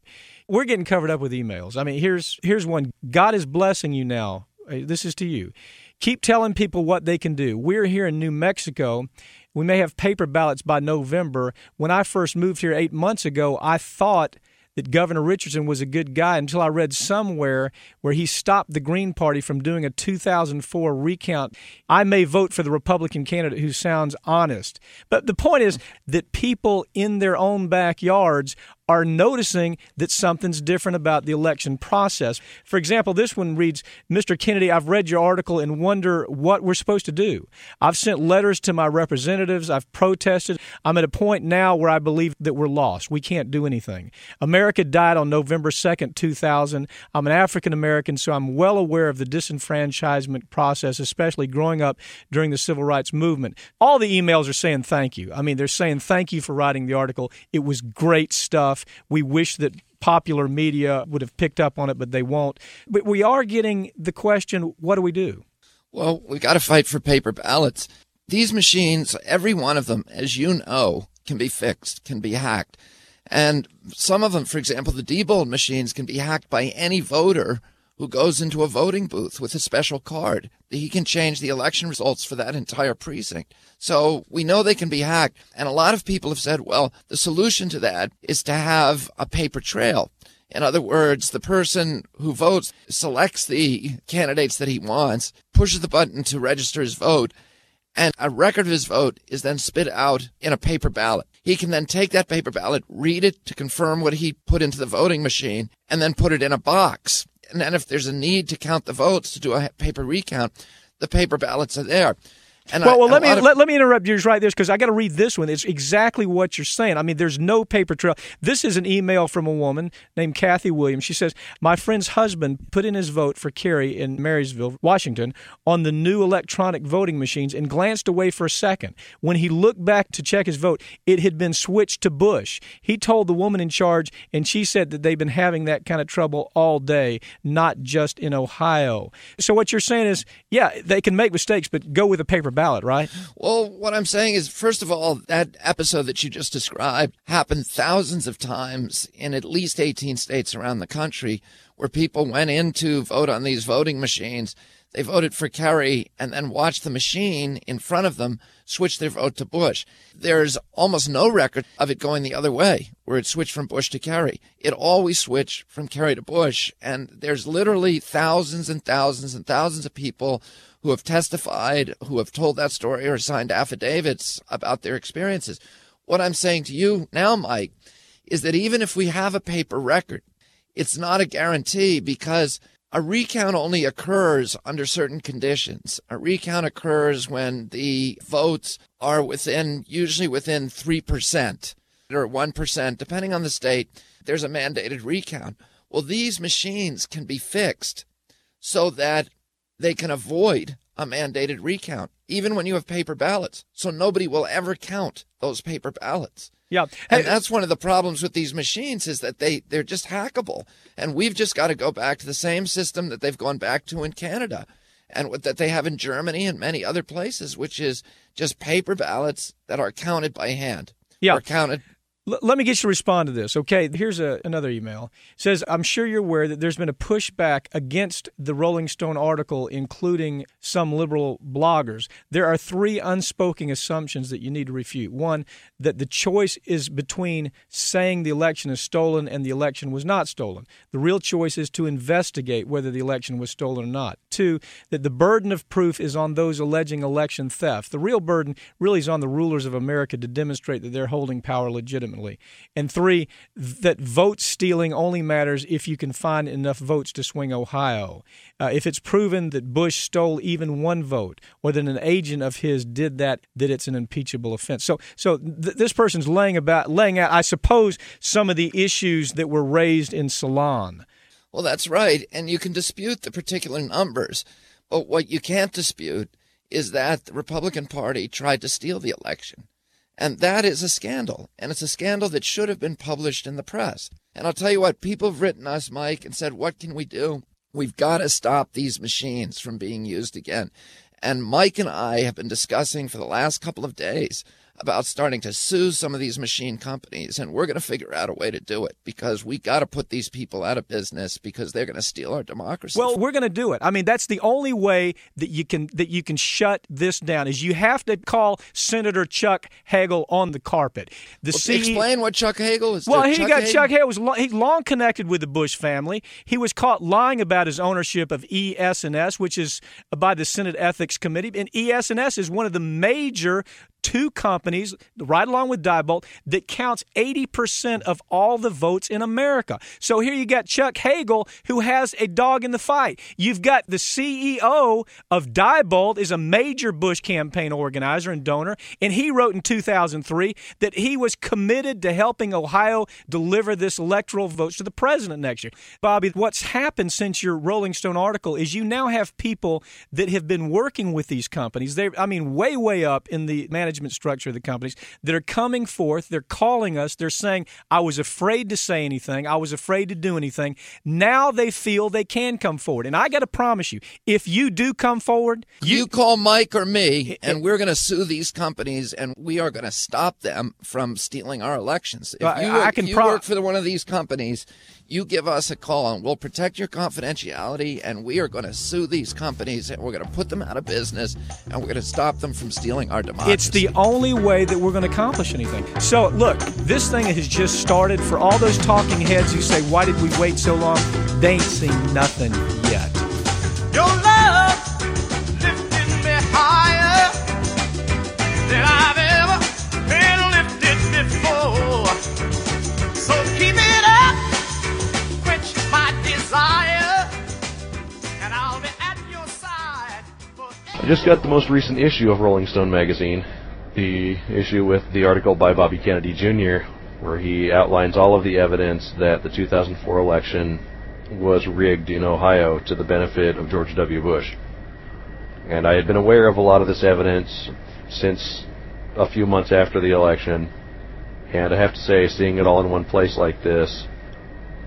Speaker 2: We're getting covered up with emails. I mean, here's here's one. God is blessing you now. This is to you. Keep telling people what they can do. We're here in New Mexico. We may have paper ballots by November. When I first moved here 8 months ago, I thought that Governor Richardson was a good guy until I read somewhere where he stopped the Green Party from doing a 2004 recount. I may vote for the Republican candidate who sounds honest. But the point is that people in their own backyards are noticing that something's different about the election process. For example, this one reads Mr. Kennedy, I've read your article and wonder what we're supposed to do. I've sent letters to my representatives, I've protested. I'm at a point now where I believe that we're lost. We can't do anything. America died on November 2nd, 2000. I'm an African American, so I'm well aware of the disenfranchisement process, especially growing up during the civil rights movement. All the emails are saying thank you. I mean, they're saying thank you for writing the article. It was great stuff. We wish that popular media would have picked up on it, but they won't. But we are getting the question what do we do?
Speaker 3: Well, we got to fight for paper ballots. These machines, every one of them, as you know, can be fixed, can be hacked. And some of them, for example, the Diebold machines can be hacked by any voter who goes into a voting booth with a special card. He can change the election results for that entire precinct. So we know they can be hacked. And a lot of people have said, well, the solution to that is to have a paper trail. In other words, the person who votes selects the candidates that he wants, pushes the button to register his vote, and a record of his vote is then spit out in a paper ballot. He can then take that paper ballot, read it to confirm what he put into the voting machine, and then put it in a box. And then if there's a need to count the votes to do a paper recount, the paper ballots are there. And
Speaker 2: well,
Speaker 3: I-
Speaker 2: well, let me
Speaker 3: of-
Speaker 2: let, let me interrupt you right there because I got to read this one. It's exactly what you're saying. I mean, there's no paper trail. This is an email from a woman named Kathy Williams. She says, "My friend's husband put in his vote for Kerry in Marysville, Washington, on the new electronic voting machines and glanced away for a second. When he looked back to check his vote, it had been switched to Bush. He told the woman in charge, and she said that they've been having that kind of trouble all day, not just in Ohio. So what you're saying is, yeah, they can make mistakes, but go with a paper ballot, right?"
Speaker 3: Well, what I'm saying is, first of all, that episode that you just described happened thousands of times in at least 18 states around the country where people went in to vote on these voting machines. They voted for Kerry and then watched the machine in front of them switch their vote to Bush. There's almost no record of it going the other way, where it switched from Bush to Kerry. It always switched from Kerry to Bush. And there's literally thousands and thousands and thousands of people who have testified, who have told that story or signed affidavits about their experiences. What I'm saying to you now, Mike, is that even if we have a paper record, it's not a guarantee because a recount only occurs under certain conditions. A recount occurs when the votes are within, usually within 3% or 1%, depending on the state. There's a mandated recount. Well, these machines can be fixed so that they can avoid a mandated recount, even when you have paper ballots. So nobody will ever count those paper ballots.
Speaker 2: Yeah.
Speaker 3: And that's one of the problems with these machines is that they, they're just hackable. And we've just got to go back to the same system that they've gone back to in Canada and what that they have in Germany and many other places, which is just paper ballots that are counted by hand.
Speaker 2: Yeah.
Speaker 3: Or counted
Speaker 2: L- let me get you to respond to this. Okay, here's a, another email. It says, I'm sure you're aware that there's been a pushback against the Rolling Stone article, including some liberal bloggers. There are three unspoken assumptions that you need to refute. One, that the choice is between saying the election is stolen and the election was not stolen. The real choice is to investigate whether the election was stolen or not. Two, that the burden of proof is on those alleging election theft. The real burden really is on the rulers of America to demonstrate that they're holding power legitimately. And three, that vote stealing only matters if you can find enough votes to swing Ohio. Uh, if it's proven that Bush stole even one vote, or that an agent of his did that, that it's an impeachable offense. So, so th- this person's laying about laying out, I suppose, some of the issues that were raised in Salon.
Speaker 3: Well, that's right. And you can dispute the particular numbers. But what you can't dispute is that the Republican Party tried to steal the election. And that is a scandal. And it's a scandal that should have been published in the press. And I'll tell you what, people have written us, Mike, and said, what can we do? We've got to stop these machines from being used again. And Mike and I have been discussing for the last couple of days about starting to sue some of these machine companies. And we're going to figure out a way to do it because we got to put these people out of business because they're going to steal our democracy.
Speaker 2: Well, we're going to do it. I mean, that's the only way that you can that you can shut this down. Is you have to call Senator Chuck Hagel on the carpet. The
Speaker 3: Well,
Speaker 2: CE
Speaker 3: explain what Chuck Hagel is.
Speaker 2: Well, he got
Speaker 3: Hagel-
Speaker 2: Chuck Hagel was long, he's long connected with the Bush family. He was caught lying about his ownership of ES&S, which is by the Senate Ethics Committee, and ES&S is one of the major two companies, right along with Diebold, that counts 80% of all the votes in America. So here you got Chuck Hagel, who has a dog in the fight. You've got the CEO of Diebold is a major Bush campaign organizer and donor, and he wrote in 2003 that he was committed to helping Ohio deliver this electoral votes to the president next year. Bobby, what's happened since your Rolling Stone article is you now have people that have been working with these companies. They, I mean, way, way up in the management structure of the companies that are coming forth. They're calling us. They're saying, I was afraid to say anything. I was afraid to do anything. Now they feel they can come forward. And I got to promise you, if you do come forward,
Speaker 3: You call Mike or me, and we're going to sue these companies, and we are going to stop them from stealing our elections. If you,
Speaker 2: I can
Speaker 3: you
Speaker 2: pro-
Speaker 3: work for one of these companies, you give us a call, and we'll protect your confidentiality, and we are going to sue these companies, and we're going to put them out of business, and we're going to stop them from stealing our democracy.
Speaker 2: It's the the only way that we're going to accomplish anything. So, look, this thing has just started. For all those talking heads who say, Why did we wait so long? They ain't seen nothing yet.
Speaker 11: Your love lifted me higher than I've ever been lifted before. So keep it up, quench my desire, and I'll be at your side.
Speaker 12: I just got the most recent issue of Rolling Stone magazine, the issue with the article by Bobby Kennedy Jr., where he outlines all of the evidence that the 2004 election was rigged in Ohio to the benefit of George W. Bush. And I had been aware of a lot of this evidence since a few months after the election, and I have to say, seeing it all in one place like this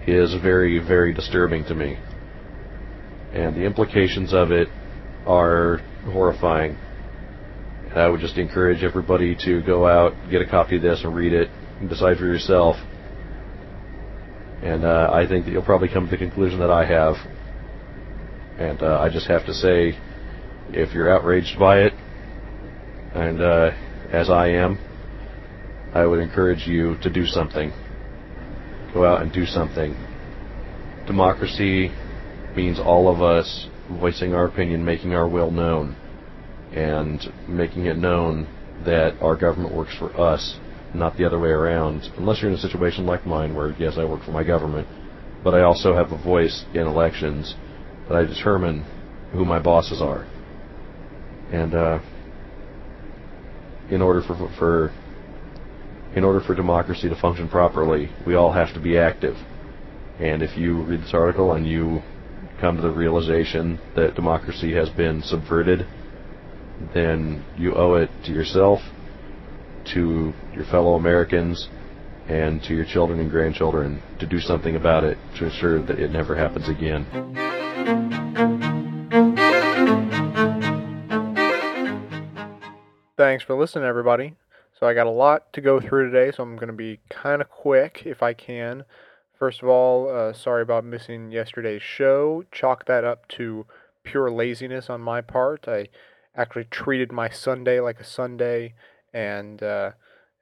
Speaker 12: is very, very disturbing to me. And the implications of it are horrifying. I would just encourage everybody to go out, get a copy of this, and read it, and decide for yourself. And uh, I think that you'll probably come to the conclusion that I have. And uh, I just have to say, if you're outraged by it, and uh, as I am, I would encourage you to do something. Go out and do something. Democracy means all of us voicing our opinion, making our will known, and making it known that our government works for us, not the other way around. Unless you're in a situation like mine, where yes, I work for my government, but I also have a voice in elections that I determine who my bosses are. And uh, in order for for in order for democracy to function properly, we all have to be active. And if you read this article and you come to the realization that democracy has been subverted, then you owe it to yourself, to your fellow Americans, and to your children and grandchildren to do something about it to ensure that it never happens again.
Speaker 1: Thanks for listening, everybody. So I got a lot to go through today, so I'm going to be kind of quick if I can. First of all, uh, sorry about missing yesterday's show. Chalk that up to pure laziness on my part. I actually treated my Sunday like a Sunday and uh,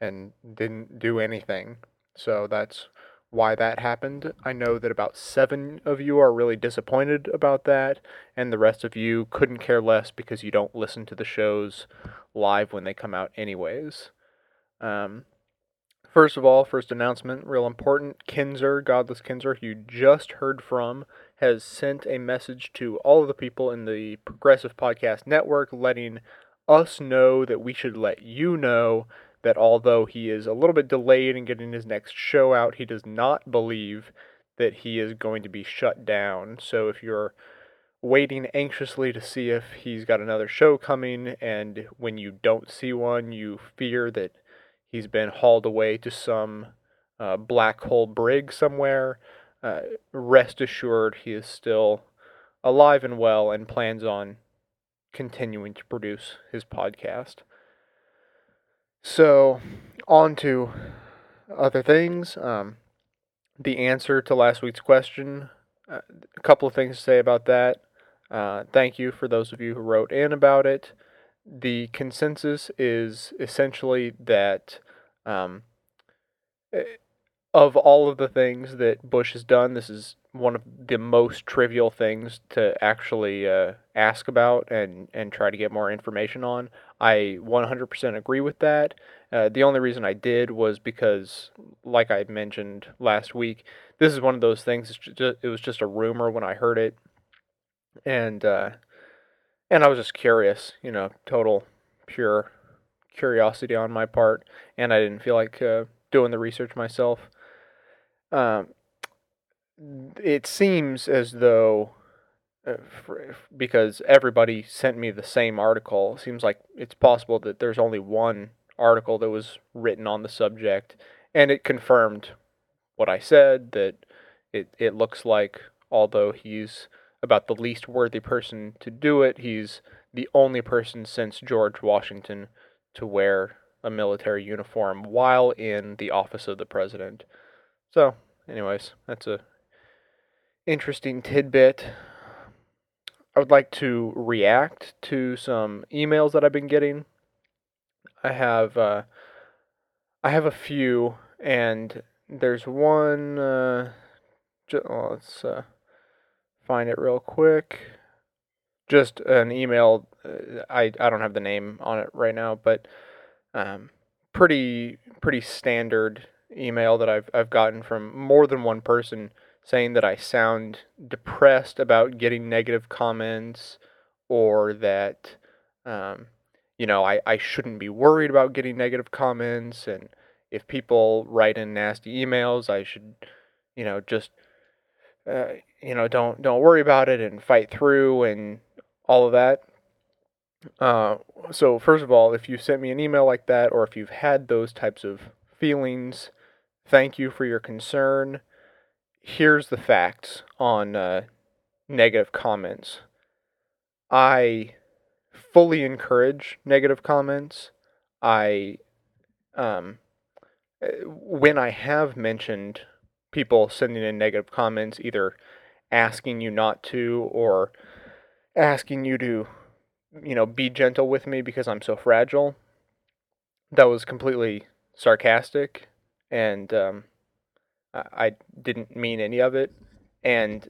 Speaker 1: and didn't do anything. So that's why that happened. I know that about seven of you are really disappointed about that, and the rest of you couldn't care less because you don't listen to the shows live when they come out, anyways. Um, first of all, first announcement, real important. Kinser, Godless Kinser, who you just heard from, has sent a message to all of the people in the Progressive Podcast Network letting us know that we should let you know that although he is a little bit delayed in getting his next show out, he does not believe that he is going to be shut down. So if you're waiting anxiously to see if he's got another show coming, and when you don't see one, you fear that he's been hauled away to some uh, black hole brig somewhere, uh, rest assured he is still alive and well and plans on continuing to produce his podcast. So, on to other things. Um, the answer to last week's question, uh, a couple of things to say about that. Uh, thank you for those of you who wrote in about it. The consensus is essentially that um, of all of the things that Bush has done, this is one of the most trivial things to actually uh, ask about and, and try to get more information on. I 100% agree with that. Uh, the only reason I did was because, like I mentioned last week, this is one of those things. Just, it was just a rumor when I heard it, and uh, and I was just curious. You know, total pure curiosity on my part, and I didn't feel like uh, doing the research myself. Um, it seems as though uh, for, because everybody sent me the same article, seems like it's possible that there's only one article that was written on the subject, and it confirmed what I said that it, it looks like although he's about the least worthy person to do it, he's the only person since George Washington to wear a military uniform while in the office of the president. So, anyways, that's a interesting tidbit. I would like to react to some emails that I've been getting. I have uh, I have a few, and there's one. Uh, well, let's uh, find it real quick. Just an email. uh, I I don't have the name on it right now, but um, pretty pretty standard email that I've I've gotten from more than one person saying that I sound depressed about getting negative comments or that um, you know I, I shouldn't be worried about getting negative comments. And if people write in nasty emails I should you know just uh, you know don't don't worry about it and fight through and all of that. Uh, so first of all if you sent me an email like that or if you've had those types of feelings thank you for your concern here's the facts on uh, negative comments. I fully encourage negative comments. I, um, uh, when I have mentioned people sending in negative comments, either asking you not to or asking you to, you know, be gentle with me because I'm so fragile, that was completely sarcastic and um, I didn't mean any of it. And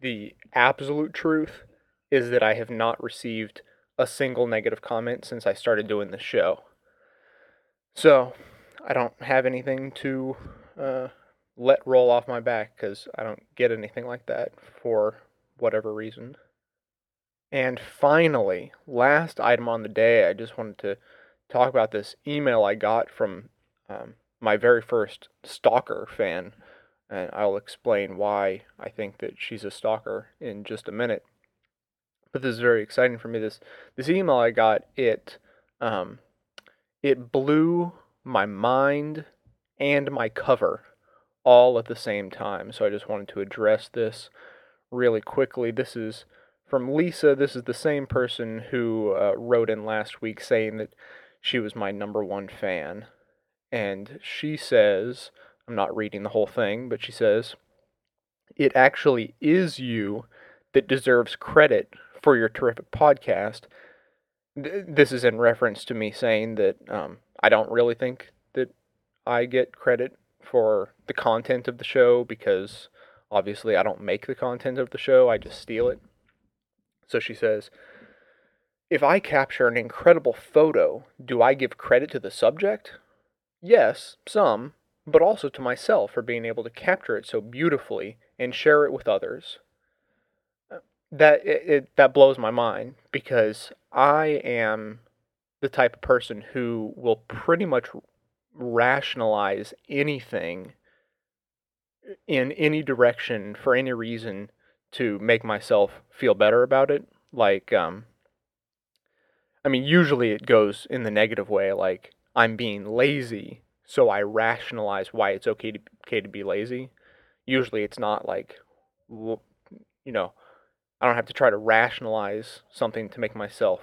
Speaker 1: the absolute truth is that I have not received a single negative comment since I started doing this show. So I don't have anything to uh, let roll off my back because I don't get anything like that for whatever reason. And finally, last item on the day, I just wanted to talk about this email I got from um, my very first stalker fan, and I'll explain why I think that she's a stalker in just a minute. But this is very exciting for me. This this email I got it um, it blew my mind and my cover all at the same time. So I just wanted to address this really quickly. This is from Lisa. This is the same person who uh, wrote in last week saying that she was my number one fan. And she says, I'm not reading the whole thing, but she says, it actually is you that deserves credit for your terrific podcast. This is in reference to me saying that um, I don't really think that I get credit for the content of the show because obviously I don't make the content of the show, I just steal it. So she says, if I capture an incredible photo, do I give credit to the subject? Yes, some, but also to myself for being able to capture it so beautifully and share it with others. Uh, That it, it that blows my mind because I am the type of person who will pretty much rationalize anything in any direction for any reason to make myself feel better about it. Like, um, I mean, usually it goes in the negative way, like I'm being lazy, so I rationalize why it's okay to okay to be lazy. Usually, it's not like, you know, I don't have to try to rationalize something to make myself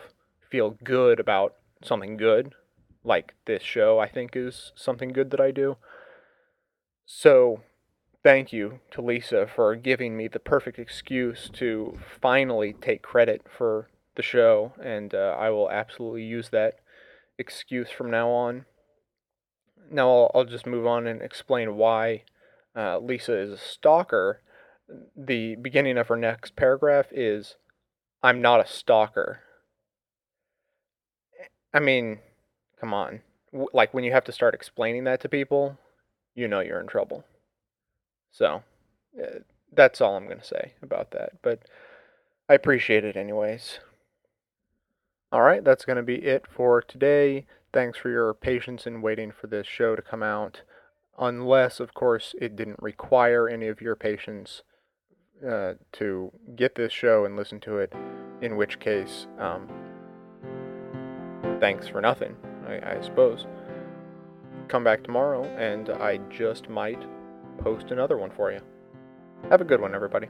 Speaker 1: feel good about something good, like this show. I think is something good that I do. So, thank you to Lisa for giving me the perfect excuse to finally take credit for the show, and uh, I will absolutely use that excuse from now on. Now, I'll, I'll just move on and explain why uh, Lisa is a stalker. The beginning of her next paragraph is I'm not a stalker. I mean, come on. Like, when you have to start explaining that to people, you know you're in trouble. So, uh, that's all I'm going to say about that. But I appreciate it, anyways. All right, that's going to be it for today. Thanks for your patience in waiting for this show to come out. Unless, of course, it didn't require any of your patience uh, to get this show and listen to it, in which case, um, thanks for nothing, I, I suppose. Come back tomorrow, and I just might post another one for you. Have a good one, everybody.